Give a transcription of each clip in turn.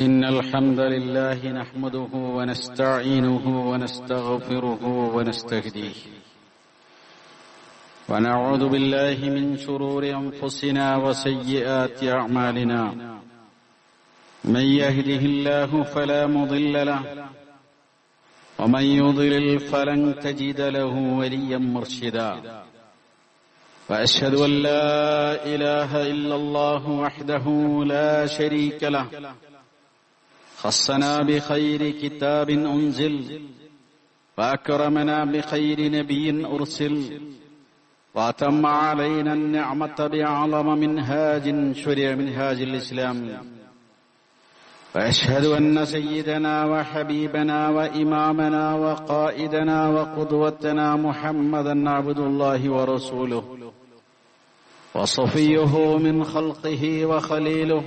إن الحمد لله نحمده ونستعينه ونستغفره ونستهديه. ونعوذ بالله من شرور أنفسنا وسيئات أعمالنا. من يهده الله فلا مضل له ومن يضلل فلن تجد له وليا مرشدا. وأشهد أن لا إله إلا الله وحده لا شريك له. خصنا بخير كتاب أنزل وأكرمنا بخير نبي أرسل وأتم علينا النعمة بأعظم منهاج شرع منهاج الإسلام. وأشهد أن سيدنا وحبيبنا وإمامنا وقائدنا وقدوتنا محمدا عبد الله ورسوله وصفيه من خلقه وخليله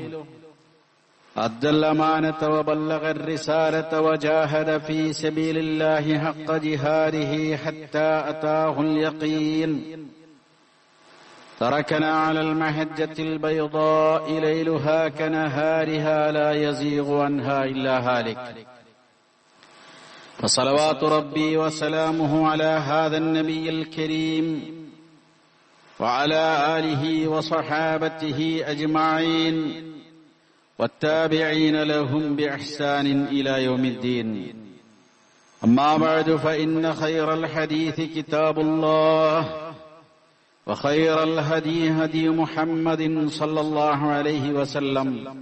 أدى الأمانة وبلغ الرسالة وجاهد في سبيل الله حق جهاده حتى أتاه اليقين. تركنا على المحجة البيضاء ليلها كنهارها لا يزيغ عنها إلا هالك. فصلوات ربي وسلامه على هذا النبي الكريم وعلى آله وصحابته أجمعين. والتابعين لهم بإحسان إلى يوم الدين. أما بعد فإن خير الحديث كتاب الله وخير الهدي هدي محمد صلى الله عليه وسلم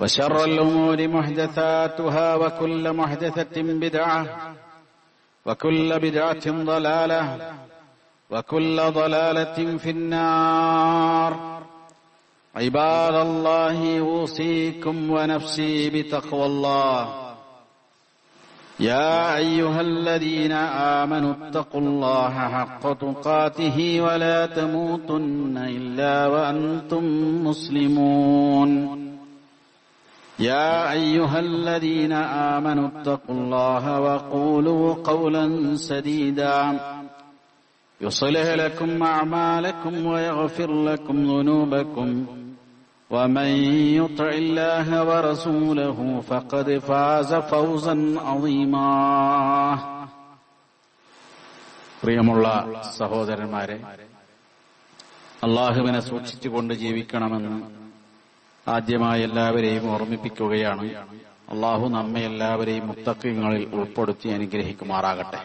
وشر الأمور محدثاتها وكل محدثة بدعة وكل بدعة ضلالة وكل ضلالة في النار. عباد الله أوصيكم ونفسي بتقوى الله. يا أيها الذين آمنوا اتقوا الله حق تقاته ولا تموتن إلا وأنتم مسلمون. يا أيها الذين آمنوا اتقوا الله وقولوا قولا سديدا. يصلح لكم أعمالكم ويغفر لكم ذنوبكم. ومن يطع الله ورسوله فقد فاز فوزا عظيما പ്രിയമുള്ള സഹോദരന്മാരെ അള്ളാഹുവിനെ സൂക്ഷിച്ചുകൊണ്ട് ജീവിക്കണമെന്ന് ആദ്യമായി എല്ലാവരെയും ഓർമ്മിപ്പിക്കുകയാണ് അള്ളാഹു നമ്മെ എല്ലാവരെയും മുത്തക്കങ്ങളിൽ ഉൾപ്പെടുത്തി അനുഗ്രഹിക്കുമാറാകട്ടെ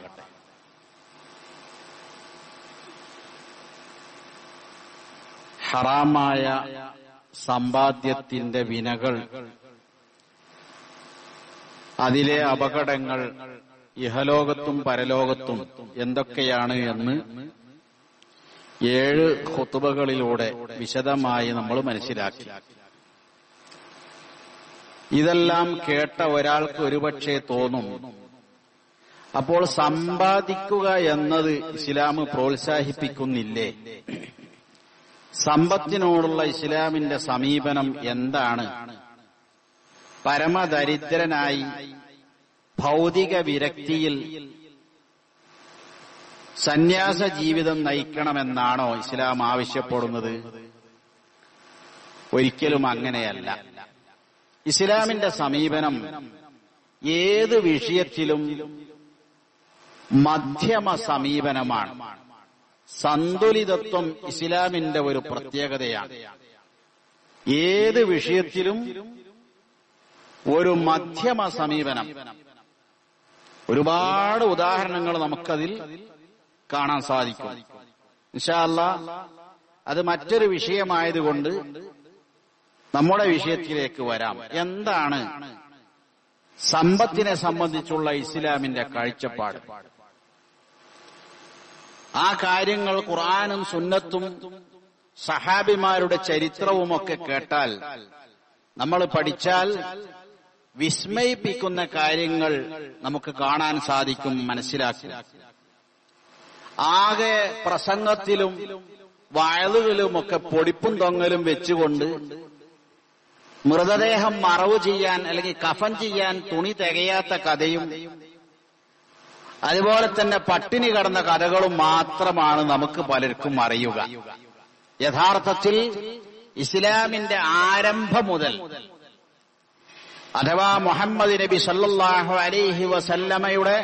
ഹറാമായ സമ്പാദ്യത്തിന്റെ വിനകൾ. അതിലെ അപകടങ്ങൾ ഇഹലോകത്തും പരലോകത്തും എന്തൊക്കെയാണ് എന്ന് ഏഴ് ഹുത്തുബകളിലൂടെ വിശദമായി നമ്മൾ മനസ്സിലാക്കി. ഇതെല്ലാം കേട്ട ഒരാൾക്ക് ഒരുപക്ഷെ തോന്നും അപ്പോൾ സമ്പാദിക്കുക എന്നത് ഇസ്ലാം പ്രോത്സാഹിപ്പിക്കുന്നില്ലേ? സമ്പത്തിനോടുള്ള ഇസ്ലാമിന്റെ സമീപനം എന്താണ്? പരമദരിദ്രനായി ഭൗതിക വിരക്തിയിൽ സന്യാസ ജീവിതം നയിക്കണമെന്നാണോ ഇസ്ലാം ആവശ്യപ്പെടുന്നത്? ഒരിക്കലും അങ്ങനെയല്ല. ഇസ്ലാമിന്റെ സമീപനം ഏത് വിഷയത്തിലും മധ്യമ സമീപനമാണ് സന്തുലിതത്വം ഇസ്ലാമിന്റെ ഒരു പ്രത്യേകതയാണ്. ഏത് വിഷയത്തിലും ഒരു മധ്യമ സമീപനം. ഒരുപാട് ഉദാഹരണങ്ങൾ നമുക്കതിൽ കാണാൻ സാധിക്കും. ഇൻഷാല്ല അത് മറ്റൊരു വിഷയമായതുകൊണ്ട് നമ്മുടെ വിഷയത്തിലേക്ക് വരാം. എന്താണ് സമ്പത്തിനെ സംബന്ധിച്ചുള്ള ഇസ്ലാമിന്റെ കാഴ്ചപ്പാട്? ആ കാര്യങ്ങൾ ഖുർആാനും സുന്നത്തും സഹാബിമാരുടെ ചരിത്രവും ഒക്കെ കേട്ടാൽ നമ്മൾ പഠിച്ചാൽ വിസ്മയിപ്പിക്കുന്ന കാര്യങ്ങൾ നമുക്ക് കാണാൻ സാധിക്കും മനസ്സിലാക്കും. ആകെ പ്രസംഗത്തിലും വയലുകളിലുമൊക്കെ പൊടിപ്പും തൊങ്ങലും വെച്ചുകൊണ്ട് മൃതദേഹം മറവ് ചെയ്യാൻ അല്ലെങ്കിൽ കഫൻ ചെയ്യാൻ തുണി തികയാത്ത കഥയും അതുപോലെ തന്നെ പട്ടിണി കടന്ന കഥകളും മാത്രമാണ് നമുക്ക് പലർക്കും അറിയുക. യഥാർത്ഥത്തിൽ ഇസ്ലാമിന്റെ ആരംഭം മുതൽ അഥവാ മുഹമ്മദ് നബി സല്ലാഹു അലൈഹി വസല്ലമയുടെ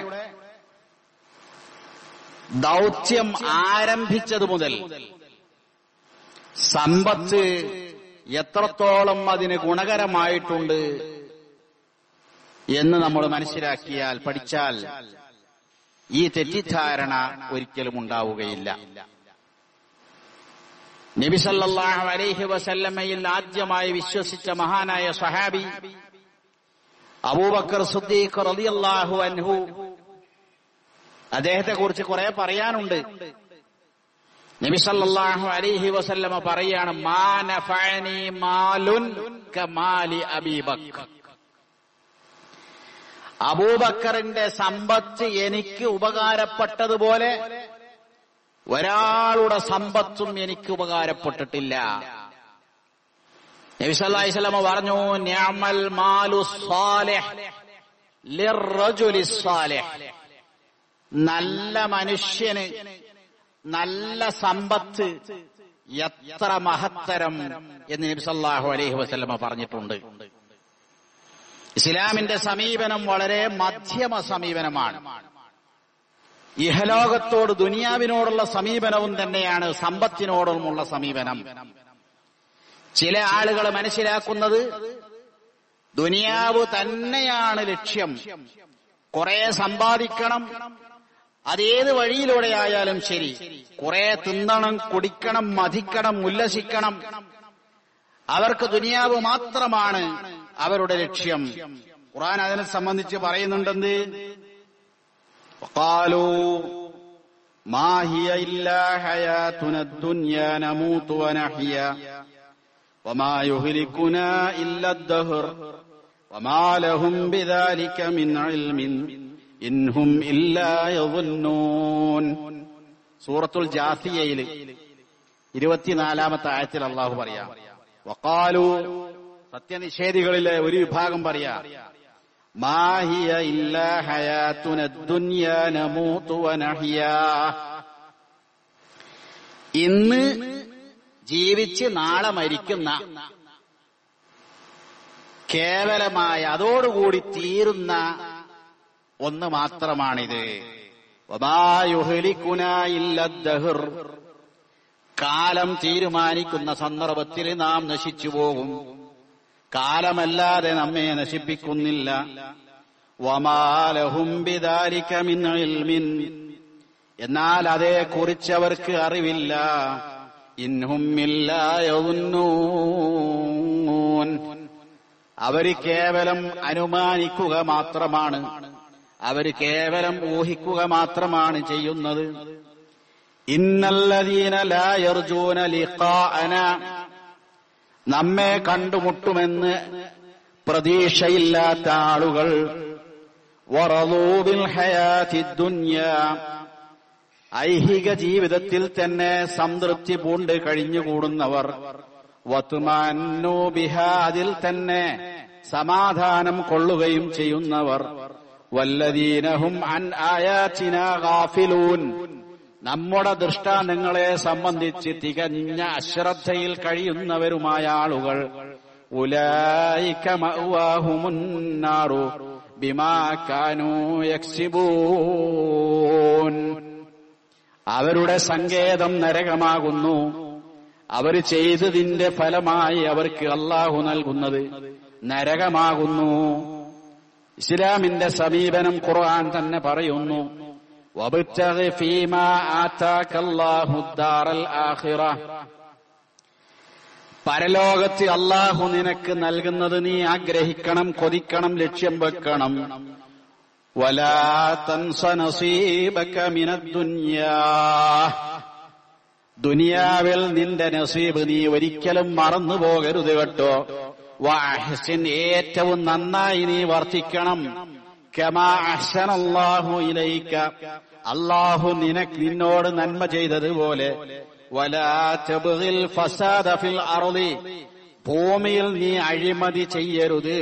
ദൗത്യം ആരംഭിച്ചതു മുതൽ സമ്പത്ത് എത്രത്തോളം അതിന് ഗുണകരമായിട്ടുണ്ട് എന്ന് നമ്മൾ മനസ്സിലാക്കിയാൽ പഠിച്ചാൽ ഈ തെറ്റിദ്ധാരണ ഒരിക്കലും ഉണ്ടാവുകയില്ല. നബിസല്ലാഹു അലൈഹി വസല്ലമയിൽ ആദ്യമായി വിശ്വസിച്ച മഹാനായ സഹാബി അബൂബക്കർ സുദ്ദീഖ് റളിയല്ലാഹു അൻഹു അദ്ദേഹത്തെ കുറിച്ച് കുറെ പറയാനുണ്ട്. നബി സല്ലല്ലാഹു അലൈഹി വസല്ലമ പറയാണ് മാ നഫഅനി മാലുൻ കമാലി അബീബക്കർ. അബൂബക്കറിന്റെ സമ്പത്ത് എനിക്ക് ഉപകാരപ്പെട്ടതുപോലെ ഒരാളുടെ സമ്പത്തും എനിക്ക് ഉപകാരപ്പെട്ടിട്ടില്ല. നബി സല്ലല്ലാഹു അലൈഹി വസല്ലമ പറഞ്ഞു നിഅമൽ മാലു നല്ല മനുഷ്യന് നല്ല സമ്പത്ത് എത്ര മഹത്തരം എന്ന് നബി സല്ലല്ലാഹു അലൈഹി വസല്ലമ പറഞ്ഞിട്ടുണ്ട്. ഇസ്ലാമിന്റെ സമീപനം വളരെ മധ്യമ സമീപനമാണ്. ഇഹലോകത്തോട് ദുനിയാവിനോടുള്ള സമീപനവും തന്നെയാണ് സമ്പത്തിനോടുമുള്ള സമീപനം. ചില ആളുകൾ മനസ്സിലാക്കുന്നത് ദുനിയാവ് തന്നെയാണ് ലക്ഷ്യം. കുറെ സമ്പാദിക്കണം അതേത് വഴിയിലൂടെ ആയാലും ശരി. കുറെ തിന്നണം കുടിക്കണം മതിക്കണം ഉല്ലസിക്കണം. അവർക്ക് ദുനിയാവ് മാത്രമാണ് അവരുടെ ലക്ഷ്യം. ഖുറാൻ അതിനെ സംബന്ധിച്ച് പറയുന്നുണ്ടെന്ന്? സൂറത്തുൽ ജാസിയയിൽ ഇരുപത്തിനാലാമത്തെ ആയത്തിൽ അള്ളാഹു പറയാം. വക്കാലു സത്യനിഷേധികളിലെ ഒരു വിഭാഗം പറയാ. മാഹിയ ഇല്ല ഹയാത്തുന ദുനിയ നമൂതു വനഹിയാ. ഇന്ന് ജീവിച്ച് നാളെ മരിക്കുന്ന കേവലമായ അതോടുകൂടി തീരുന്ന ഒന്ന് മാത്രമാണിത്. കാലം തീരുമാനിക്കുന്ന സന്ദർഭത്തിൽ നാം നശിച്ചു പോകും. കാലമല്ലാതെ നമ്മെ നശിപ്പിക്കുന്നില്ല. എന്നാൽ അതേ കുറിച്ചവർക്ക് അറിവില്ല. ഇൻഹുമില്ലായൂൻ അവർ കേവലം അനുമാനിക്കുക മാത്രമാണ്. അവർ കേവലം ഊഹിക്കുക മാത്രമാണ് ചെയ്യുന്നത്. ഇന്നല്ലദീന അന നമ്മെ കണ്ടുമുട്ടുമെന്ന് പ്രതീക്ഷയില്ലാത്ത ആളുകൾ ഐഹിക ജീവിതത്തിൽ തന്നെ സംതൃപ്തി പൂണ്ട് കഴിഞ്ഞുകൂടുന്നവർ. വത്തുമാനു ബിഹാ അതിൽ തന്നെ സമാധാനം കൊള്ളുകയും ചെയ്യുന്നവർ. വല്ലദീനഹും അൻ ആയാച്ചിന ഗാഫിലൂൻ. നമ്മുടെ ദൃഷ്ടാന്തങ്ങളെ സംബന്ധിച്ച് തികഞ്ഞ അശ്രദ്ധയിൽ കഴിയുന്നവരുമായ ആളുകൾ. ഉലായിക മഅ്വാഹുമുന്നാറു ബിമാ കാനൂ യക്സിബൂൻ. അവരുടെ സങ്കേതം നരകമാകുന്നു. അവർ ചെയ്തതിന്റെ ഫലമായി അവർക്ക് അള്ളാഹു നൽകുന്നത് നരകമാകുന്നു. ഇസ്ലാമിന്റെ സമീപനം ഖുർആൻ തന്നെ പറയുന്നു. وابتغ فيما آتاك الله الدار الآخرة പരലോകത്ത് അള്ളാഹു നിനക്ക് നൽകുന്നത് നീ ആഗ്രഹിക്കണം കൊതിക്കണം ലക്ഷ്യം വെക്കണം വലാ തൻസ നസീബക മിനദ്ദുനിയാ ദുനിയാവിൽ നിന്റെ നസീബ് നീ ഒരിക്കലും മറന്നു പോകരുത് കേട്ടോ വാഹസിൻ ഏറ്റവും നന്നായി നീ വർത്തിക്കണം കമാ അഹ്സനല്ലാഹു ഇലൈക. അള്ളാഹു നിനക്ക് നിന്നോട് നന്മ ചെയ്തതുപോലെ ഭൂമിയിൽ നീ അഴിമതി ചെയ്യരുത്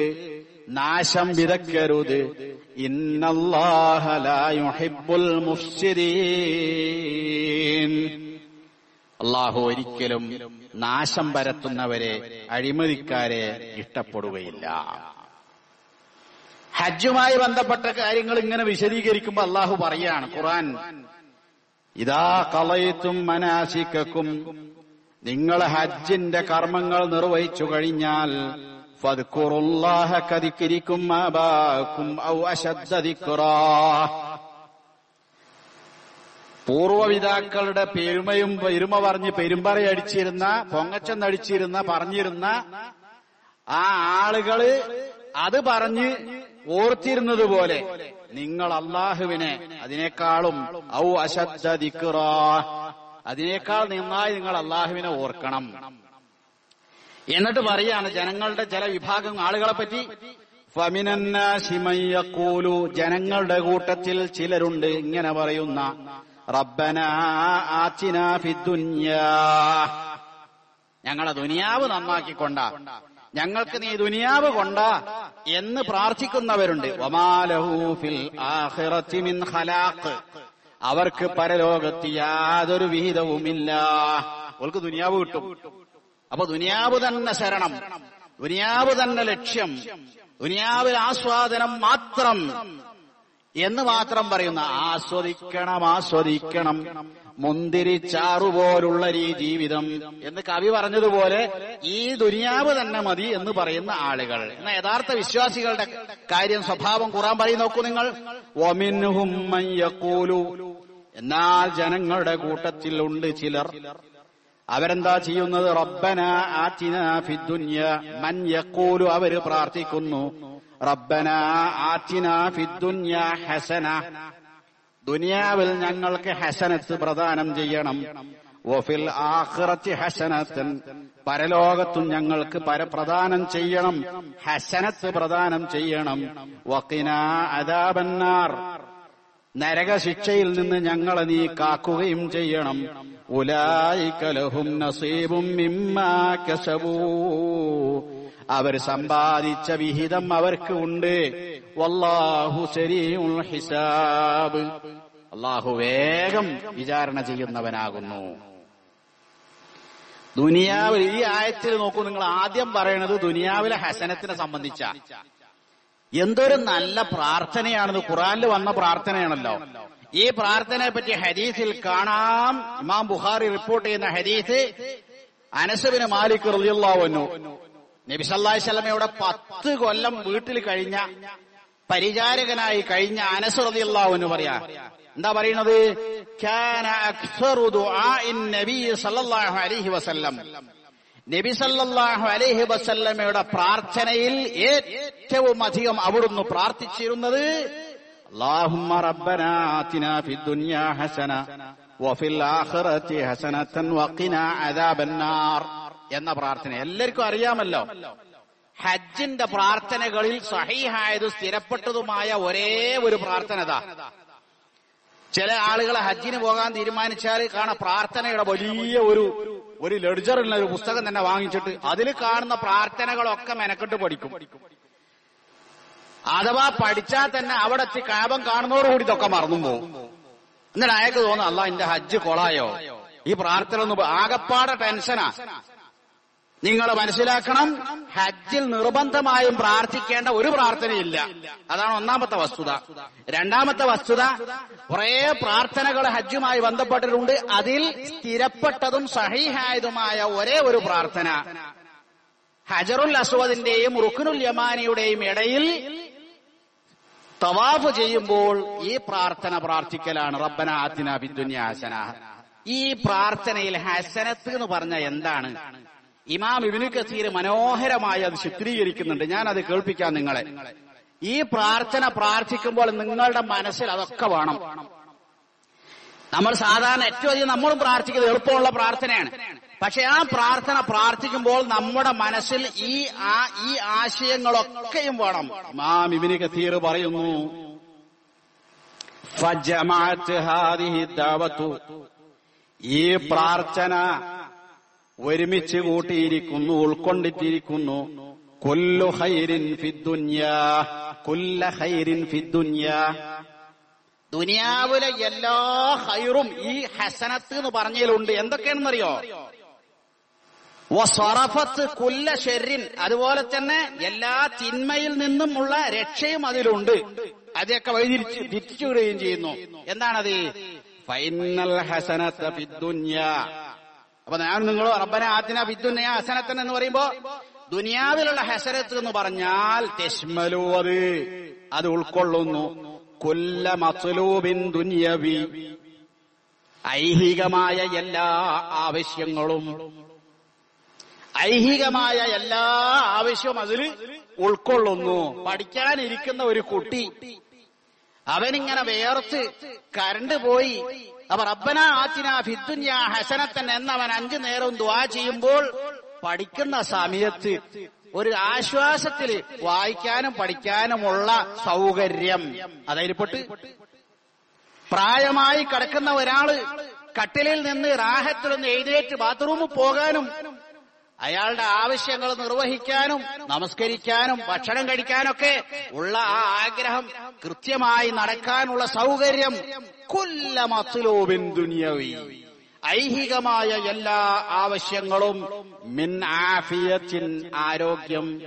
നാശം വിതക്കരുത്. ഇന്നല്ലാഹ ലാ യുഹിബ്ബുൽ മുഫ്സിദീൻ. അള്ളാഹു ഒരിക്കലും നാശം പരത്തുന്നവരെ അഴിമതിക്കാരെ ഇഷ്ടപ്പെടുകയില്ല. ഹജ്ജുമായി ബന്ധപ്പെട്ട കാര്യങ്ങൾ ഇങ്ങനെ വിശദീകരിക്കുമ്പോൾ അള്ളാഹു പറയാണ് ഖുറാൻ ഇതാ കളയത്തും മനാശിക്കും നിങ്ങൾ ഹജ്ജിന്റെ കർമ്മങ്ങൾ നിർവഹിച്ചു കഴിഞ്ഞാൽ. പൂർവപിതാക്കളുടെ പെരുമയും പെരുമ പറഞ്ഞ് പെരുമ്പറയടിച്ചിരുന്ന പൊങ്ങച്ചെന്നടിച്ചിരുന്ന പറഞ്ഞിരുന്ന ആ ആളുകൾ അത് പറഞ്ഞ് ഓർത്തിരുന്നത് പോലെ നിങ്ങൾ അള്ളാഹുവിനെ അതിനേക്കാളും ഔ ദിക്റാ. അതിനേക്കാൾ നന്നായി നിങ്ങൾ അള്ളാഹുവിനെ ഓർക്കണം. എന്നിട്ട് പറയാണ് ജനങ്ങളുടെ ചില വിഭാഗം ആളുകളെ പറ്റി ഫമിനന്നാസി മൻ ജനങ്ങളുടെ കൂട്ടത്തിൽ ചിലരുണ്ട് ഇങ്ങനെ പറയുന്ന റബ്ബന ഫിദ്ദുന്യാ ഞങ്ങളെ ദുനിയാവ് നന്നാക്കിക്കൊണ്ട. ഞങ്ങൾക്ക് നീ ദുനിയാവ് കൊണ്ട എന്ന് പ്രാർത്ഥിക്കുന്നവരുണ്ട്. അവർക്ക് പരലോകത്ത് യാതൊരു വിഹിതവുമില്ല. അവൾക്ക് ദുനിയാവ് കിട്ടും. അപ്പൊ ദുനിയാവ് തന്നെ ശരണം. ദുനിയാവ് തന്നെ ലക്ഷ്യം. ദുനിയാവിൽ ആസ്വാദനം മാത്രം എന്ന് മാത്രം പറയുന്ന ആസ്വദിക്കണം ആസ്വദിക്കണം. മുന്തിരിച്ചാറു ചാറുപോലുള്ള ഈ ജീവിതം എന്ന് കവി പറഞ്ഞതുപോലെ ഈ ദുനിയാവ് തന്നെ മതി എന്ന് പറയുന്ന ആളുകൾ. എന്ന യഥാർത്ഥ വിശ്വാസികളുടെ കാര്യം സ്വഭാവം കുറാൻ പറയും നോക്കൂ നിങ്ങൾ. ഒമിൻഹും എന്നാൽ ജനങ്ങളുടെ കൂട്ടത്തിൽ ഉണ്ട് ചിലർ. അവരെന്താ ചെയ്യുന്നത്? റബ്ബന ആറ്റിന ഫിദ്ദുന്യ. മൻ യഖൂലു അവർ പ്രാർത്ഥിക്കുന്നു. റബ്ബന ആറ്റിന ഫിദ്ദുന്യ ഹസന. ദുനിയാവിൽ ഞങ്ങൾക്ക് ഹസനത്ത് പ്രദാനം ചെയ്യണം. വഫിൽ ആഖിറത്തി ഹസനത്തൻ പരലോകത്തും ഞങ്ങൾക്ക് പരപ്രദാനം ചെയ്യണം. ഹസനത്ത് പ്രദാനം ചെയ്യണം. വക്കിന അദാബന്നാർ. നരകശിക്ഷയിൽ നിന്ന് ഞങ്ങളെ നീ കാക്കുകയും ചെയ്യണം. ഉലായിക്കലഹും നസീബും മിമ്മാ കസബൂ. അവർ സമ്പാദിച്ച വിഹിതം അവർക്ക് ഉണ്ട്. വല്ലാഹു ശരീഉൽ ഹിസാബ്. അള്ളാഹു വേഗം വിചാരണ ചെയ്യുന്നവനാകുന്നു. ദുനിയാവിൽ ഈ ആയത്തിൽ നോക്കൂ നിങ്ങൾ ആദ്യം പറയണത് ദുനിയാവിലെ ഹസനത്തിനെ സംബന്ധിച്ച. എന്തൊരു നല്ല പ്രാർത്ഥനയാണിത്. ഖുറാനിൽ വന്ന പ്രാർത്ഥനയാണല്ലോ. ഈ പ്രാർത്ഥനയെ പറ്റി ഹദീസിൽ കാണാം. ഇമാം ബുഖാരി റിപ്പോർട്ട് ചെയ്യുന്ന ഹദീസ് അനസുബിന് മാലിക് റളിയല്ലാഹു നബി സല്ലല്ലാഹു അലൈഹി വസല്ലമയുടെ പത്ത് കൊല്ലം വീട്ടിൽ കഴിഞ്ഞ പരിചാരകനായി കഴിഞ്ഞ അനസ് റളിയല്ലാഹു അൻഹു പറയാ എന്താ പറയുന്നത് കാന അക്സറു ദുആഇൻ നബി സല്ലല്ലാഹു അലൈഹി വസല്ലം നബി സല്ലല്ലാഹു അലൈഹി വസല്ലമയുടെ പ്രാർത്ഥനയിൽ ഏറ്റവും അധികം അവിടുന്ന് പ്രാർത്ഥിച്ചിരുന്നത് اللهم ربنا آتنا في الدنيا حسنة وفي الآخرة حسنة وقنا عذاب النار എന്ന പ്രാർത്ഥന. എല്ലാവർക്കും അറിയാമല്ലോ. ഹജ്ജിന്റെ പ്രാർത്ഥനകളിൽ സഹിഹായതും സ്ഥിരപ്പെട്ടതുമായ ഒരേ ഒരു പ്രാർത്ഥന ചില ആളുകൾ ഹജ്ജിന് പോകാൻ തീരുമാനിച്ചാൽ കാണാം പ്രാർത്ഥനയുടെ വലിയ ഒരു ഒരു ലെഡ്ജറുള്ള ഒരു പുസ്തകം തന്നെ വാങ്ങിച്ചിട്ട് അതിൽ കാണുന്ന പ്രാർത്ഥനകളൊക്കെ മെനക്കെട്ട് പഠിക്കും. അഥവാ പഠിച്ചാൽ തന്നെ അവിടെ കാപം കാണുന്നതോടുകൂടി ഇതൊക്കെ മറന്നു പോകും എന്നിട്ട് അയാൾക്ക് തോന്നുന്നു അല്ല എന്റെ ഹജ്ജ് കൊളായോ? ഈ പ്രാർത്ഥന ഒന്ന് ആകപ്പാടെ ടെൻഷനാ. നിങ്ങൾ മനസ്സിലാക്കണം ഹജ്ജിൽ നിർബന്ധമായും പ്രാർത്ഥിക്കേണ്ട ഒരു പ്രാർത്ഥനയില്ല. അതാണ് ഒന്നാമത്തെ വസ്തുത. രണ്ടാമത്തെ വസ്തുത കുറേ പ്രാർത്ഥനകൾ ഹജ്ജുമായി ബന്ധപ്പെട്ടിട്ടുണ്ട്. അതിൽ സ്ഥിരപ്പെട്ടതും സഹീഹായതുമായ ഒരേ ഒരു പ്രാർത്ഥന. ഹജറുൽ അസ്വദിന്റെയും റുഖുനുൽ യമാനിയുടെയും ഇടയിൽ തവാഫ് ചെയ്യുമ്പോൾ ഈ പ്രാർത്ഥന പ്രാർത്ഥിക്കലാണ്. റബ്ബന ആത്തിന ഹസന. ഈ പ്രാർത്ഥനയിൽ ഹസനത്ത് എന്ന് പറഞ്ഞ എന്താണ്? ഇമാം ഇബിനു കസീർ മനോഹരമായി അത് ചിത്രീകരിക്കുന്നുണ്ട്. ഞാൻ അത് കേൾപ്പിക്കാം നിങ്ങളെ. ഈ പ്രാർത്ഥന പ്രാർത്ഥിക്കുമ്പോൾ നിങ്ങളുടെ മനസ്സിൽ അതൊക്കെ വേണം. നമ്മൾ സാധാരണ ഏറ്റവും അധികം നമ്മളും പ്രാർത്ഥിക്കുന്നത് എളുപ്പമുള്ള പ്രാർത്ഥനയാണ്. പക്ഷെ ആ പ്രാർത്ഥന പ്രാർത്ഥിക്കുമ്പോൾ നമ്മുടെ മനസ്സിൽ ഈ ആ ഈ ആശയങ്ങളൊക്കെയും വേണം. ഇമാം ഇബിന് കസീർ പറയുന്നു ഈ പ്രാർത്ഥന ഒരുമിച്ച് കൂട്ടിയിരിക്കുന്നു ഉൾക്കൊണ്ടിട്ടിരിക്കുന്നു. കൊല്ലു ഹൈരിൻ ഫിദ്ദുന്യ കുല്ല ഹൈരിൻ ഫിദ്ദുന്യ ദുനിയാവിലെ എല്ലാ ഹൈറും ഈ ഹസനത്ത് എന്ന് പറഞ്ഞതിലുണ്ട്. എന്തൊക്കെയാണെന്നറിയോ? വസ്വറഫത്ത് കുല്ല ഷെറിൻ. അതുപോലെ തന്നെ എല്ലാ തിന്മയിൽ നിന്നുമുള്ള രക്ഷയും അതിലുണ്ട്. അതൊക്കെ വഴിതിരിച്ച് തിരിച്ചുവിടുകയും ചെയ്യുന്നു. എന്താണത്? ഫൈനൽ ഹസനത്ത് ഫിദ്ദുന്യ അപ്പൊ ഞാൻ നിങ്ങൾ റബ്ബന ആത്തിന വിദ്യുന്നയ ഹസനത്തൻ എന്ന് പറയുമ്പോ ദുനിയാവിലുള്ള ഹസരത്ത് എന്ന് പറഞ്ഞാൽ തെഷ്മലു അത്. അത് ഉൾക്കൊള്ളുന്നു. കൊല്ല മസലൂബിൻ ദുനിയവി. ഐഹികമായ എല്ലാ ആവശ്യങ്ങളും. ഐഹികമായ എല്ലാ ആവശ്യവും അതിൽ ഉൾക്കൊള്ളുന്നു. പഠിക്കാനിരിക്കുന്ന ഒരു കുട്ടി. അവനിങ്ങനെ വേർത്ത് കരണ്ട് പോയി. അപ്പൊ റബ്ബന ആത്തിന ഹസനത്തൻ എന്നവൻ അഞ്ചു നേരവും ദ്വാ ചെയ്യുമ്പോൾ പഠിക്കുന്ന സമയത്ത് ഒരു ആശ്വാസത്തിൽ വായിക്കാനും പഠിക്കാനുമുള്ള സൗകര്യം. അതായത് പ്രായമായി കിടക്കുന്ന ഒരാൾ കട്ടിലിൽ നിന്ന് റാഹത്തിൽ നിന്ന് എഴുന്നേറ്റ് ബാത്റൂമിൽ പോകാനും അയാളുടെ ആവശ്യങ്ങൾ നിർവഹിക്കാനും നമസ്കരിക്കാനും ഭക്ഷണം കഴിക്കാനൊക്കെ ഉള്ള ആ ആഗ്രഹം കൃത്യമായി നടക്കാനുള്ള സൗകര്യം കുല്ലമത്തുലോബിൻ ദുനിയവി. ഐഹികമായ എല്ലാ ആവശ്യങ്ങളും മിൻ ആഫിയത്തിൻ ആരോഗ്യം.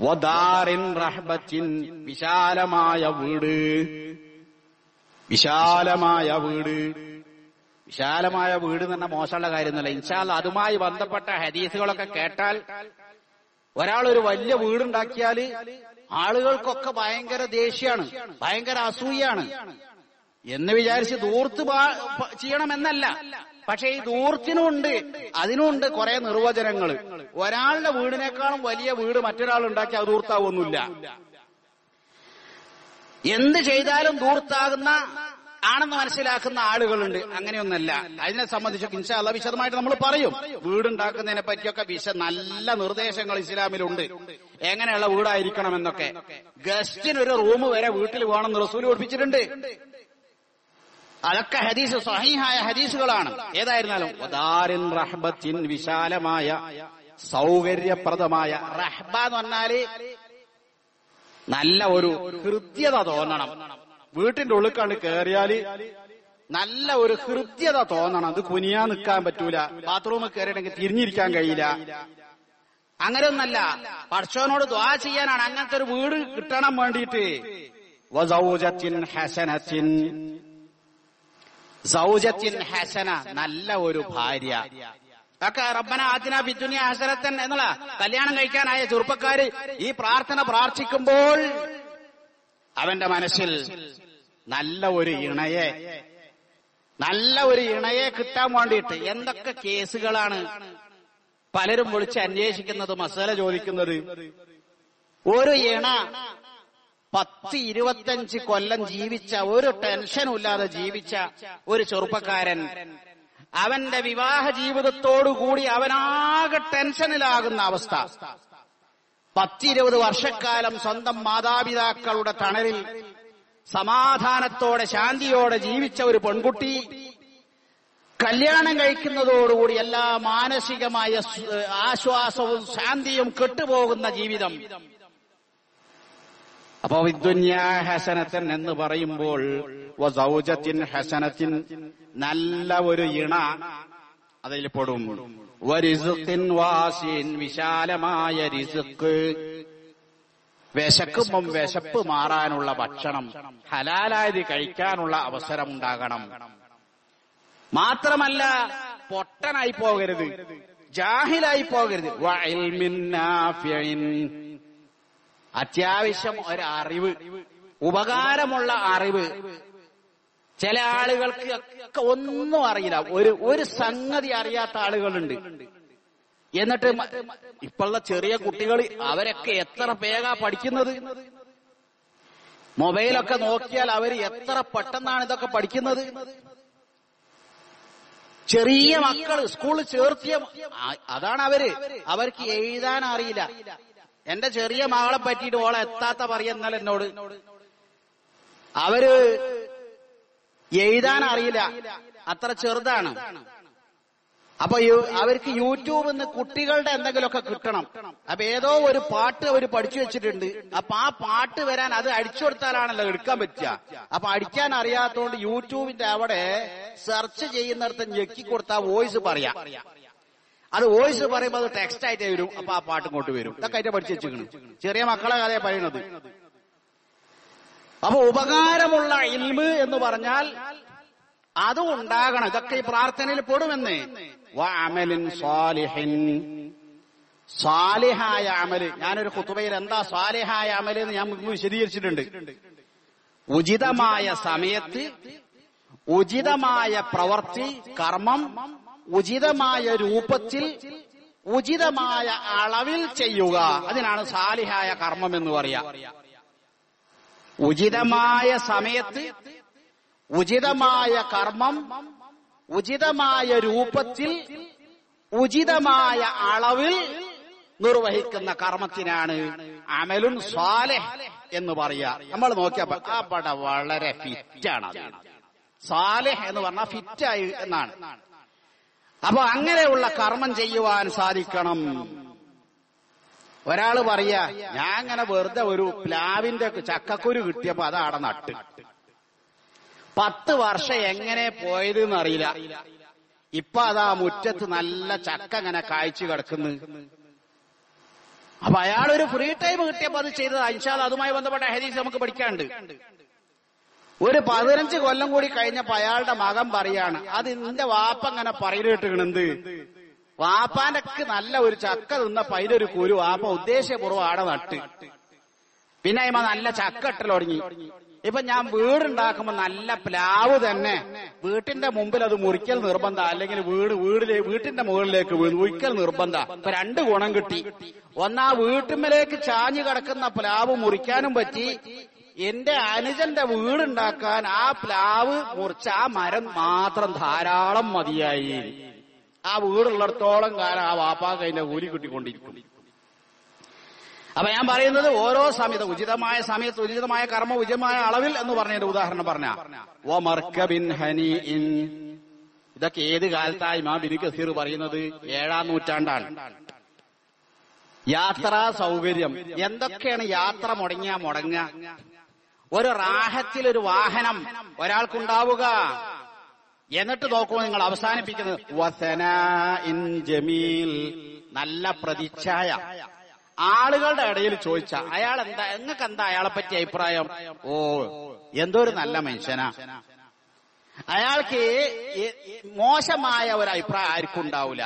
വദാറിൻ റഹ്ബത്തിൻ വിശാലമായ വീട്. വിശാലമായ വീട്. വിശാലമായ വീട് തന്നെ മോശമുള്ള കാര്യമൊന്നുമല്ല. ഇൻഷാല്ല അതുമായി ബന്ധപ്പെട്ട ഹദീസുകളൊക്കെ കേട്ടാൽ ഒരാൾ ഒരു വലിയ വീടുണ്ടാക്കിയാൽ ആളുകൾക്കൊക്കെ ഭയങ്കര ദേഷ്യാണ് ഭയങ്കര അസൂയാണ് എന്ന് വിചാരിച്ച് ദൂർത്ത് ചെയ്യണമെന്നല്ല. പക്ഷെ ഈ ദൂർത്തിനുണ്ട് അതിനുണ്ട് കുറെ നിർവചനങ്ങൾ ഒരാളുടെ വീടിനേക്കാളും വലിയ വീട് മറ്റൊരാൾ ഉണ്ടാക്കി അത് ദൂർത്താവൊന്നുമില്ല എന്ത് ചെയ്താലും ദൂർത്താകുന്ന ആണെന്ന് മനസ്സിലാക്കുന്ന ആളുകളുണ്ട്. അങ്ങനെയൊന്നല്ല. അതിനെ സംബന്ധിച്ച് ഇൻഷാല്ല വിശദമായിട്ട് നമ്മൾ പറയും. വീടുണ്ടാക്കുന്നതിനെ പറ്റിയൊക്കെ വിശ നല്ല നിർദ്ദേശങ്ങൾ ഇസ്ലാമിലുണ്ട്. എങ്ങനെയുള്ള വീടായിരിക്കണം എന്നൊക്കെ ഗസ്റ്റിന് ഒരു റൂം വരെ വീട്ടിൽ വേണമെന്ന് റസൂൽ പഠിപ്പിച്ചിട്ടുണ്ട് അതൊക്കെ ഹദീസ് സഹീഹായ ഹദീസുകളാണ്. ഏതായിരുന്നാലും റഹ്ബത്തിൻ വിശാലമായ സൗകര്യപ്രദമായ റഹ്ബ എന്ന് പറഞ്ഞാൽ നല്ല ഒരു കൃത്യത തോന്നണം. വീട്ടിന്റെ ഉള്ളിൽ കണ്ട് കയറിയാൽ നല്ല ഒരു ഹൃദ്യത തോന്നണം. അത് കുനിയാ നിൽക്കാൻ പറ്റൂല. ബാത്റൂമിൽ കയറിയിട്ടെങ്കിൽ തിരിഞ്ഞിരിക്കാൻ കഴിയില്ല. അങ്ങനെ ഒന്നല്ല പഠിച്ചവനോട് ദ്വാ ചെയ്യാനാണ് അങ്ങനത്തെ ഒരു വീട് കിട്ടണം വേണ്ടിയിട്ട്. നല്ല ഒരു ഭാര്യ. ഒക്കെ റബ്ബന ആദ്യന ബിജുനിയ ഹസനത്തൻ എന്നുള്ള കല്യാണം കഴിക്കാനായ ചെറുപ്പക്കാര് ഈ പ്രാർത്ഥന പ്രാർത്ഥിക്കുമ്പോൾ അവന്റെ മനസ്സിൽ നല്ല ഒരു ഇണയെ. നല്ല ഒരു ഇണയെ കിട്ടാൻ വേണ്ടിയിട്ട് എന്തൊക്കെ കേസുകളാണ് പലരും വിളിച്ച് അന്വേഷിക്കുന്നത് മസാല ചോദിക്കുന്നത്. ഒരു ഇണ പത്ത് ഇരുപത്തഞ്ച് കൊല്ലം ജീവിച്ച ഒരു ടെൻഷനും ഇല്ലാതെ ജീവിച്ച ഒരു ചെറുപ്പക്കാരൻ. അവന്റെ വിവാഹ ജീവിതത്തോടുകൂടി അവനാകെ ടെൻഷനിലാകുന്ന അവസ്ഥ. പത്തിരുപത് വർഷക്കാലം സ്വന്തം മാതാപിതാക്കളുടെ തണലിൽ സമാധാനത്തോടെ ശാന്തിയോടെ ജീവിച്ച ഒരു പെൺകുട്ടി. കല്യാണം കഴിക്കുന്നതോടുകൂടി എല്ലാ മാനസികമായ ആശ്വാസവും ശാന്തിയും കെട്ടുപോകുന്ന ജീവിതം. അപ്പൊ വിദ്വന്യാ ഹസനത്തൻ എന്ന് പറയുമ്പോൾ സൗജത്തിൻ ഹസനത്തിൻ നല്ല ഒരു ഇണ അതിൽ പെടും. വിശാലമായ റിസുക്ക് വിശക്കുമ്പം വിശപ്പ് മാറാനുള്ള ഭക്ഷണം ഹലാലായത് കഴിക്കാനുള്ള അവസരം ഉണ്ടാകണം മാത്രമല്ല പൊട്ടനായി പോകരുത്. ജാഹിലായി പോകരുത്. അത്യാവശ്യം ഒരു അറിവ് ഉപകാരമുള്ള അറിവ്. ചില ആളുകൾക്ക് ഒക്കെ ഒന്നും അറിയില്ല. ഒരു ഒരു സംഗതി അറിയാത്ത ആളുകളുണ്ട്. എന്നിട്ട് ഇപ്പോഴുള്ള ചെറിയ കുട്ടികൾ അവരൊക്കെ എത്ര വേഗ പഠിക്കുന്നത്? മൊബൈലൊക്കെ നോക്കിയാൽ അവർ എത്ര പെട്ടെന്നാണ് ഇതൊക്കെ പഠിക്കുന്നത്? ചെറിയ മക്കൾ സ്കൂളിൽ ചേർത്തിയ അതാണ് അവർ. അവർക്ക് എഴുതാൻ അറിയില്ല. എന്റെ ചെറിയ മകളെ പറ്റിയിട്ട് ഓളെ എത്താത്ത പറയുന്നാൽ എന്നോട്. അവർ എഴുതാൻ അറിയില്ല. അത്ര ചെറുതാണ്. അപ്പൊ അവർക്ക് യൂട്യൂബിൽ നിന്ന് കുട്ടികളുടെ എന്തെങ്കിലുമൊക്കെ കിട്ടണം. അപ്പൊ ഏതോ ഒരു പാട്ട് അവർ പഠിച്ചു വെച്ചിട്ടുണ്ട്. അപ്പൊ ആ പാട്ട് വരാൻ അത് അടിച്ചു കൊടുത്താലാണല്ലോ എടുക്കാൻ പറ്റുക. അപ്പൊ അടിക്കാൻ അറിയാത്തതുകൊണ്ട് യൂട്യൂബിന്റെ അവിടെ സെർച്ച് ചെയ്യുന്നിടത്ത് ഞെക്കി കൊടുത്താൽ വോയിസ് പറയാം. അത് വോയിസ് പറയുമ്പോൾ അത് ടെക്സ്റ്റ് ആയിട്ട് വരും. അപ്പൊ ആ പാട്ട് ഇങ്ങോട്ട് വരും. ഇതൊക്കെ അതിന്റെ പഠിച്ചു വെച്ചിരിക്കണം. ചെറിയ മക്കളെ കഥയെ പറയുന്നത് അപ്പൊ ഉപകാരമുള്ള ഇൽമ് എന്ന് പറഞ്ഞാൽ അതും ഉണ്ടാകണം ഇതൊക്കെ ഈ പ്രാർത്ഥനയിൽ പെടുമെന്ന്. വഅമലിൻ സാലിഹിൻ. സാലിഹായ അമൽ. ഞാനൊരു കുത്തുബയിൽ എന്താ സ്വാലിഹായ അമൽ എന്ന് ഞാൻ വിശദീകരിച്ചിട്ടുണ്ട്. ഉചിതമായ സമയത്ത് ഉചിതമായ പ്രവർത്തി കർമ്മം ഉചിതമായ രൂപത്തിൽ ഉചിതമായ അളവിൽ ചെയ്യുക. അതിനാണ് സാലിഹായ കർമ്മം എന്ന് പറയാ. ഉചിതമായ സമയത്ത് ഉചിതമായ കർമ്മം ഉചിതമായ രൂപത്തിൽ ഉചിതമായ അളവിൽ നിർവഹിക്കുന്ന കർമ്മത്തിനാണ് അമലുൻ സ്വാലെ എന്ന് പറയാ നമ്മൾ നോക്കിയപ്പോ പട വളരെ ഫിറ്റാണ് അത്. എന്ന് പറഞ്ഞാൽ ഫിറ്റായി എന്നാണ്. അപ്പൊ അങ്ങനെയുള്ള കർമ്മം ചെയ്യുവാൻ സാധിക്കണം. ഒരാൾ പറയാ ഞാൻ അങ്ങനെ വെറുതെ ഒരു പ്ലാവിന്റെ ചക്കക്കുരു കിട്ടിയപ്പോ അതാടെ നട്ട്. പത്ത് വർഷം എങ്ങനെ പോയത് എന്നറിയില്ല ഇപ്പൊ അതാ മുറ്റത്ത് നല്ല ചക്ക അങ്ങനെ കായ്ച്ചു കിടക്കുന്നു. അപ്പൊ അയാൾ ഒരു ഫ്രീ ടൈം കിട്ടിയപ്പോ അത് ചെയ്തത്. അൻഷാദ് അതുമായി ബന്ധപ്പെട്ട ഹദീസ് നമുക്ക് പഠിക്കാണ്ട് ഒരു പതിനഞ്ച് കൊല്ലം കൂടി കഴിഞ്ഞപ്പോ അയാളുടെ മകൻ പറയാണ് അത് നിന്റെ വാപ്പ അങ്ങനെ പറയുന്നിട്ടുണ്ട് വാപ്പാന്റെ നല്ല ഒരു ചക്ക തിന്നപ്പോ പൈലൊരു കുരു. വാപ്പ ഉദ്ദേശപൂർവം ആടെ നട്ട്. പിന്നെ അയ്മ നല്ല ചക്ക ഇട്ടൽ തുടങ്ങി. ഇപ്പൊ ഞാൻ വീടുണ്ടാക്കുമ്പോ നല്ല പ്ലാവ് തന്നെ. വീട്ടിന്റെ മുമ്പിൽ അത് മുറിക്കൽ നിർബന്ധ. അല്ലെങ്കിൽ വീട് വീടിലെ വീട്ടിന്റെ മുകളിലേക്ക് മുറിക്കൽ നിർബന്ധ. ഇപ്പൊ രണ്ട് ഗുണം കിട്ടി. ഒന്നാ വീട്ടുമ്മലേക്ക് ചാഞ്ഞു കിടക്കുന്ന പ്ലാവ് മുറിക്കാനും പറ്റി. എന്റെ അനുജന്റെ വീടുണ്ടാക്കാൻ ആ പ്ലാവ് മുറിച്ച ആ മരം മാത്രം ധാരാളം മതിയായി. ആ വീടുള്ളിടത്തോളം കാലം ആ വാപ്പാ അതിന്റെ കൂലി കിട്ടിക്കൊണ്ടിരിക്കും. അപ്പൊ ഞാൻ പറയുന്നത് ഓരോ സമയത്ത് ഉചിതമായ സമയത്ത് ഉചിതമായ കർമ്മ ഉചിതമായ അളവിൽ എന്ന് പറഞ്ഞതിന്റെ ഉദാഹരണം പറഞ്ഞ. ഓ മർക്കബിൻ ഹനി ഇൻ ഇതൊക്കെ ഏത് കാലത്തായി മാ ബിൻ കസീർ പറയുന്നത്? ഏഴാം നൂറ്റാണ്ടാണ്. യാത്രാ സൗകര്യം. എന്തൊക്കെയാണ് യാത്ര മുടങ്ങിയ മുടങ്ങ ഒരു റാഹത്തിൽ ഒരു വാഹനം ഒരാൾക്കുണ്ടാവുക. എന്നിട്ട് നോക്കുമോ നിങ്ങൾ അവസാനിപ്പിക്കുന്നത്. വസന ഇൻ ജമീൽ. നല്ല പ്രതിച്ഛായ. ആളുകളുടെ ഇടയിൽ ചോദിച്ച അയാൾ എന്താ നിങ്ങൾക്ക് എന്താ അയാളെ പറ്റി അഭിപ്രായം? ഓ എന്തോ ഒരു നല്ല മനുഷ്യനാ. അയാൾക്ക് മോശമായ ഒരു അഭിപ്രായം ആർക്കും ഉണ്ടാവില്ല.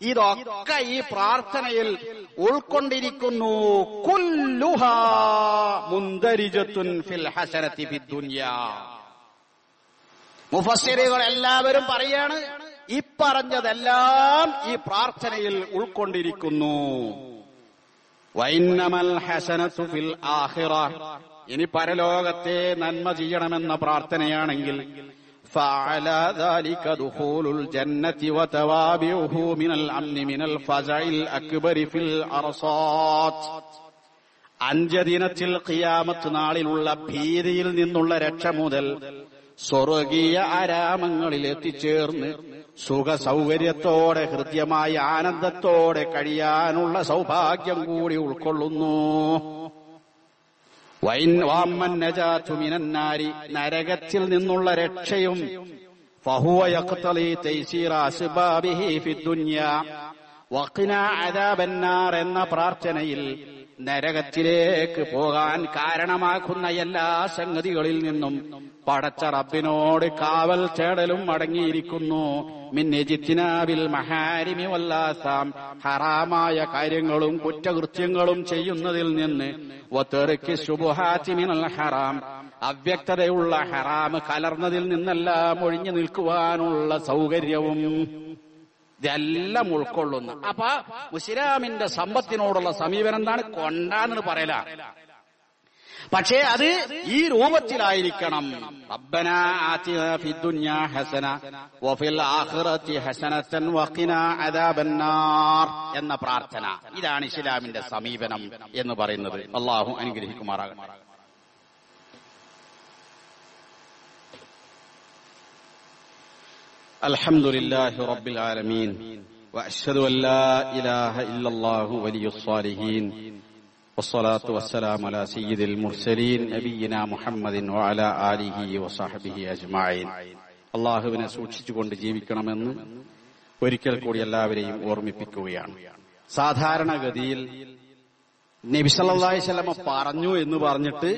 ഇതൊക്കെ ഈ പ്രാർത്ഥനയിൽ ഉൾക്കൊണ്ടിരിക്കുന്നു. കുല്ലുഹ മുന്തരിജത്തുൻ ഫിൽ മുഫസ്സിറുകൾ എല്ലാവരും പറയാണ് ഇപ്പറഞ്ഞതെല്ലാം ഈ പ്രാർത്ഥനയിൽ ഉൾക്കൊണ്ടിരിക്കുന്നു. വൈന്നമൽ ഹസനത്തു ഫിൽ ആഹിറ ഇനി പരലോകത്തെ നന്മ ചെയ്യണമെന്ന പ്രാർത്ഥനയാണെങ്കിൽ അഞ്ചദിനത്തിൽ ഖിയാമത്ത് നാളിലുള്ള ഭീതിയിൽ നിന്നുള്ള രക്ഷ മുതൽ സ്വർഗീയ ആരാമങ്ങളിൽ എത്തിച്ചേർന്ന് സുഖ സൗകര്യത്തോടെ ഹൃദ്യമായ ആനന്ദത്തോടെ കഴിയാനുള്ള സൗഭാഗ്യം കൂടി ഉൾക്കൊള്ളുന്നു. വൈൻ നരകത്തിൽ നിന്നുള്ള രക്ഷയും എന്ന പ്രാർത്ഥനയിൽ നരകത്തിലേക്ക് പോകാൻ കാരണമാക്കുന്ന എല്ലാ സംഗതികളിൽ നിന്നും പടച്ച റബ്ബിനോട് കാവൽ ചേടലും അടങ്ങിയിരിക്കുന്നു. മിന്നിജിത്തിനാവിൽ മഹാരിമി വല്ലാസാം. ഹറാമായ കാര്യങ്ങളും കുറ്റകൃത്യങ്ങളും ചെയ്യുന്നതിൽ നിന്ന് ഒത്തെറുക്കി ശുഭഹാത്തി മിനൽ ഹറാം. അവ്യക്തതയുള്ള ഹറാം കലർന്നതിൽ നിന്നെല്ലാം ഒഴിഞ്ഞു നിൽക്കുവാനുള്ള സൗകര്യവും ഇതെല്ലാം ഉൾക്കൊള്ളുന്നു. അപ്പൊ മുസ്ലിമിന്റെ സമ്പത്തിനോടുള്ള സമീപനം എന്താണ്? കൊണ്ടാന്ന് പറയല. പക്ഷേ അത് ഈ രൂപത്തിലായിരിക്കണം റബ്ബനാ ആതിനാ ഫിദ്ദുനിയാ ഹസന വഫിൽ ആഖിറതി ഹസനത്തൻ വഖിനാ അദാബന്നാർ എന്ന പ്രാർത്ഥന ഇതാണ് ഇസ്ലാമിന്റെ സമീപനം എന്ന് പറയുന്നത് അള്ളാഹു അനുഗ്രഹിക്കുമാറാകട്ടെ الحمد لله رب العالمين واشهد ان لا اله الا الله ولي الصالحين والصلاه والسلام على سيد المرسلين نبينا محمد وعلى اله وصحبه اجمعين അള്ളാഹുവിനെ സൂക്ഷിച്ചുകൊണ്ട് ജീവിക്കണമെന്ന് ഒരിക്കൽ കൂടി എല്ലാവരെയും ഓർമ്മിപ്പിക്കുകയാണ് സാധാരണഗതിയിൽ നബിസല്ലാഹി സ്വലമ പറഞ്ഞു എന്ന് പറഞ്ഞിട്ട്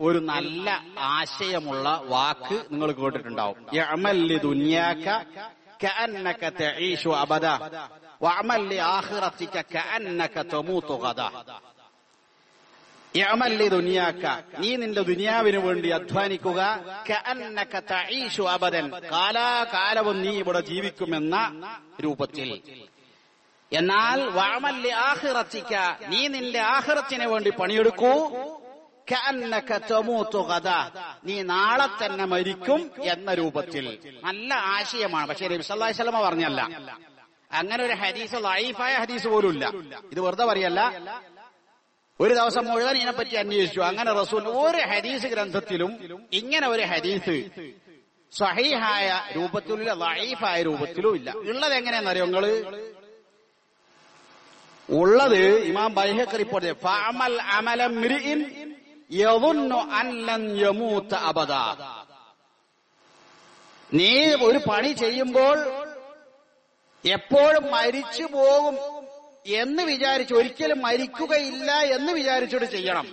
ഒരു നല്ല ആശയമുള്ള വാക്ക് നിങ്ങൾ കേട്ടിട്ടുണ്ടാവും യഅമൽ ലിദുനിയാക കഅന്നക തഈഷു അബദ നീ നിന്റെ ദുനിയാവിന് വേണ്ടി അധ്വാനിക്കുക. അബദൻ. കാലാകാലവും നീ ഇവിടെ ജീവിക്കുമെന്ന രൂപത്തിൽ. എന്നാൽ വാമല്ലി ആഹിറത്തിക്ക നീ നിന്റെ ആഹിറത്തിന് വേണ്ടി പണിയെടുക്കൂ. നീ നാളെ തന്നെ മരിക്കും എന്ന രൂപത്തിൽ. നല്ല ആശയമാണ്. പക്ഷേ നബി സല്ലല്ലാഹു അലൈഹി വസല്ലമ പറഞ്ഞല്ല. അങ്ങനെ ഒരു ഹദീസ് ലൈഫായ ഹദീസ് പോലും ഇല്ല ഇത് വെറുതെ പറയല്ല. ഒരു ദിവസം മുഴുവൻ ഇതിനെപ്പറ്റി അന്വേഷിച്ചു. അങ്ങനെ റസൂൽ ഒരു ഹദീസ് ഗ്രന്ഥത്തിലും ഇങ്ങനെ ഒരു ഹദീസ് സഹീഹായ രൂപത്തിലും ലൈഫായ രൂപത്തിലും ഇല്ല. ഉള്ളത് എങ്ങനെയാണെന്നറിയോ നിങ്ങൾ? ഉള്ളത് ഇമാം ബൈഹക്ക് റിപ്പോർട്ട്. ഫഅമൽ മിരിഇൻ അൻ ലൻ അബദ. നീ ഒരു പണി ചെയ്യുമ്പോൾ എപ്പോഴും മരിച്ചു പോകും എന്ന് വിചാരിച്ച് ഒരിക്കലും മരിക്കുകയില്ല എന്ന് വിചാരിച്ചോട് ചെയ്യണം.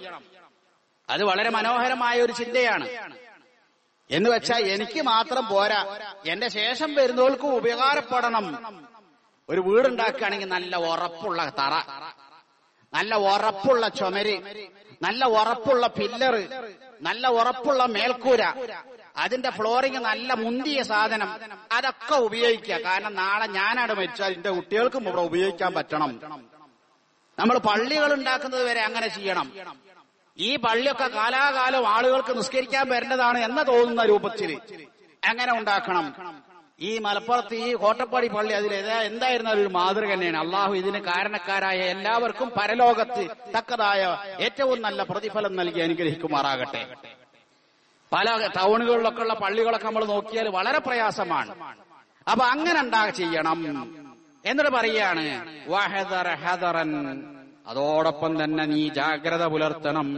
അത് വളരെ മനോഹരമായ ഒരു ചിന്തയാണ്. എന്ന് വെച്ചാൽ എനിക്ക് മാത്രം പോരാ. എന്റെ ശേഷം വരുന്നവർക്കും ഉപകാരപ്പെടണം. ഒരു വീടുണ്ടാക്കുകയാണെങ്കിൽ നല്ല ഉറപ്പുള്ള തറ നല്ല ഉറപ്പുള്ള ചുമര് നല്ല ഉറപ്പുള്ള പില്ലറ് നല്ല ഉറപ്പുള്ള മേൽക്കൂര അതിന്റെ ഫ്ലോറിങ് നല്ല മുന്തിയ സാധനം. അതൊക്കെ ഉപയോഗിക്കുക. കാരണം നാളെ ഞാനാണ് മരിച്ചാൽ എന്റെ കുട്ടികൾക്കും ഇവിടെ ഉപയോഗിക്കാൻ പറ്റണം. നമ്മൾ പള്ളികൾ ഉണ്ടാക്കുന്നത് വരെ അങ്ങനെ ചെയ്യണം. ഈ പള്ളിയൊക്കെ കാലാകാലം ആളുകൾക്ക് നിസ്കരിക്കാൻ വരേണ്ടതാണ് എന്ന് തോന്നുന്ന രൂപത്തിൽ അങ്ങനെ ഉണ്ടാക്കണം. ഈ മലപ്പുറത്ത് ഈ കോട്ടപ്പാടി പള്ളി അതിൽ എന്തായിരുന്നാലും ഒരു മാതൃക തന്നെയാണ്. അള്ളാഹു ഇതിന് കാരണക്കാരായ എല്ലാവർക്കും പരലോകത്ത് തക്കതായ ഏറ്റവും നല്ല പ്രതിഫലം നൽകി അനുഗ്രഹിക്കുമാറാകട്ടെ. പല ടൗണുകളിലൊക്കെ ഉള്ള പള്ളികളൊക്കെ നമ്മൾ നോക്കിയാൽ വളരെ പ്രയാസമാണ്. അപ്പൊ അങ്ങനെ ഉണ്ടാ ചെയ്യണം? എന്നിട്ട് പറയാണ് അതോടൊപ്പം തന്നെ നീ ജാഗ്രത പുലർത്തണം.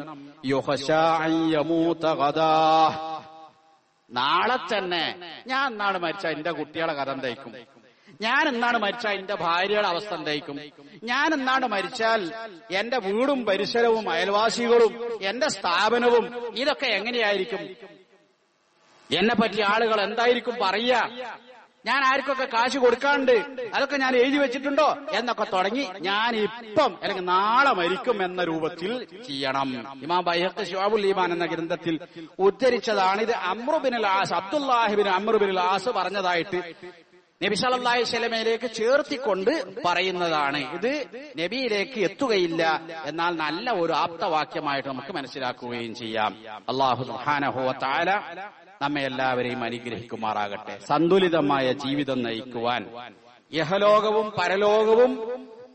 നാളെ തന്നെ ഞാൻ എന്നാണ് മരിച്ച എന്റെ കുട്ടികളെ കഥ എന്തായിരിക്കും ഞാൻ എന്നാണ് മരിച്ചാൽ എന്റെ ഭാര്യയുടെ അവസ്ഥ എന്തായിരിക്കും? ഞാൻ എന്നാണ് മരിച്ചാൽ എന്റെ വീടും പരിസരവും അയൽവാസികളും എന്റെ സ്ഥാപനവും ഇതൊക്കെ എങ്ങനെയായിരിക്കും? എന്നെ പറ്റി ആളുകൾ എന്തായിരിക്കും പറയുക? ഞാൻ ആർക്കൊക്കെ കാശ് കൊടുക്കാണ്ട് അതൊക്കെ ഞാൻ എഴുതി വെച്ചിട്ടുണ്ടോ? എന്നൊക്കെ തുടങ്ങി ഞാൻ ഇപ്പം അല്ലെങ്കിൽ നാളെ മരിക്കും എന്ന രൂപത്തിൽ ചെയ്യണം. ഇമാം ബൈഹത്ത് ഷിവാബുൽ ഈമാൻ എന്ന ഗ്രന്ഥത്തിൽ ഉദ്ധരിച്ചതാണ് ഇത് അമ്രുബിൻ ആസ് അബ്ദുല്ലാഹിബിൻ അമ്രുബിൻ ആസ് പറഞ്ഞതായിട്ട് നബി സല്ലല്ലാഹു അലൈഹി വസല്ലമയിലേക്ക് ചേർത്തിക്കൊണ്ട് പറയുന്നതാണ്. ഇത് നബിയിലേക്ക് എത്തുകയില്ല എന്നാൽ നല്ല ഒരു ആപ്തവാക്യമായിട്ട് നമുക്ക് മനസ്സിലാക്കുകയും ചെയ്യാം. അള്ളാഹു നമ്മെ എല്ലാവരെയും അനുഗ്രഹിക്കുമാറാകട്ടെ. സന്തുലിതമായ ജീവിതം നയിക്കുവാൻ. യഹലോകവും പരലോകവും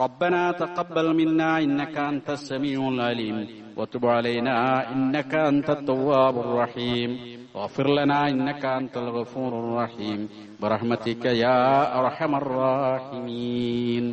ربنا تقبل منا إنك أنت السميع العليم. وتب علينا إنك أنت التواب الرحيم. واغفر لنا إنك أنت الغفور الرحيم. برحمتك يا أرحم الراحمين.